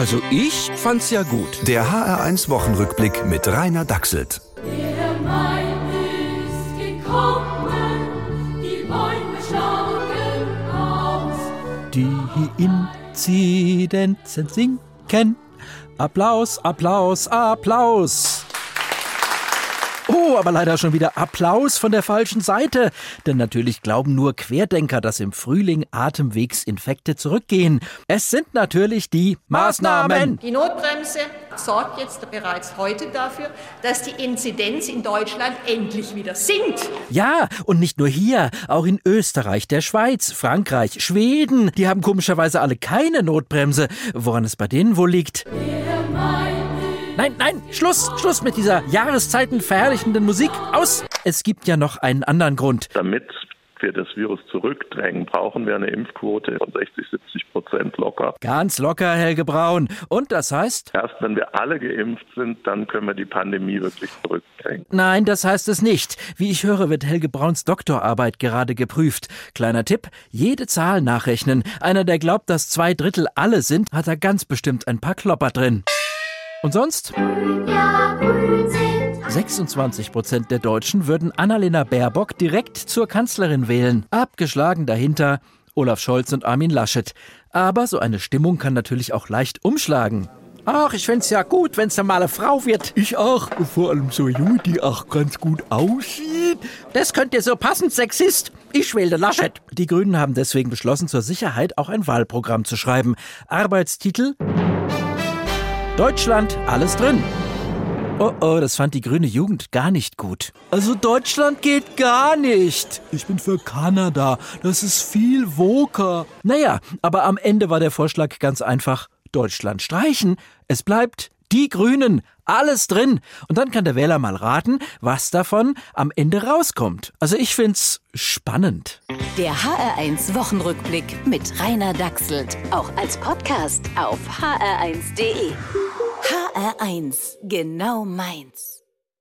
Also ich fand's ja gut. Der HR1 Wochenrückblick mit Rainer Dachselt. Der Mai ist gekommen, die Bäume schlagen aus. Die Inzidenzen sinken. Applaus, Applaus, Applaus. Aber leider schon wieder Applaus von der falschen Seite. Denn natürlich glauben nur Querdenker, dass im Frühling Atemwegsinfekte zurückgehen. Es sind natürlich die Maßnahmen. Die Notbremse sorgt jetzt bereits heute dafür, dass die Inzidenz in Deutschland endlich wieder sinkt. Ja, und nicht nur hier, auch in Österreich, der Schweiz, Frankreich, Schweden. Die haben komischerweise alle keine Notbremse. Woran es bei denen wohl liegt? Nein, nein, Schluss, Schluss mit dieser Jahreszeiten verherrlichenden Musik. Aus! Es gibt ja noch einen anderen Grund. Damit wir das Virus zurückdrängen, brauchen wir eine Impfquote von 60, 70 Prozent locker. Ganz locker, Helge Braun. Und das heißt? Erst wenn wir alle geimpft sind, dann können wir die Pandemie wirklich zurückdrängen. Nein, das heißt es nicht. Wie ich höre, wird Helge Brauns Doktorarbeit gerade geprüft. Kleiner Tipp, jede Zahl nachrechnen. Einer, der glaubt, dass zwei Drittel alle sind, hat da ganz bestimmt ein paar Klopper drin. Und sonst? 26 Prozent der Deutschen würden Annalena Baerbock direkt zur Kanzlerin wählen. Abgeschlagen dahinter Olaf Scholz und Armin Laschet. Aber so eine Stimmung kann natürlich auch leicht umschlagen. Ach, ich find's ja gut, wenn's dann mal eine Frau wird. Ich auch. Vor allem so junge, die auch ganz gut aussieht. Das könnt ihr so passend, Sexist. Ich wähle Laschet. Die Grünen haben deswegen beschlossen, zur Sicherheit auch ein Wahlprogramm zu schreiben. Arbeitstitel? Deutschland, alles drin. Oh oh, das fand die grüne Jugend gar nicht gut. Also Deutschland geht gar nicht. Ich bin für Kanada. Das ist viel woker. Naja, aber am Ende war der Vorschlag ganz einfach. Deutschland streichen. Es bleibt die Grünen. Alles drin. Und dann kann der Wähler mal raten, was davon am Ende rauskommt. Also ich find's spannend. Der HR1 Wochenrückblick mit Rainer Dachselt. Auch als Podcast auf hr1.de. HR1, genau meins.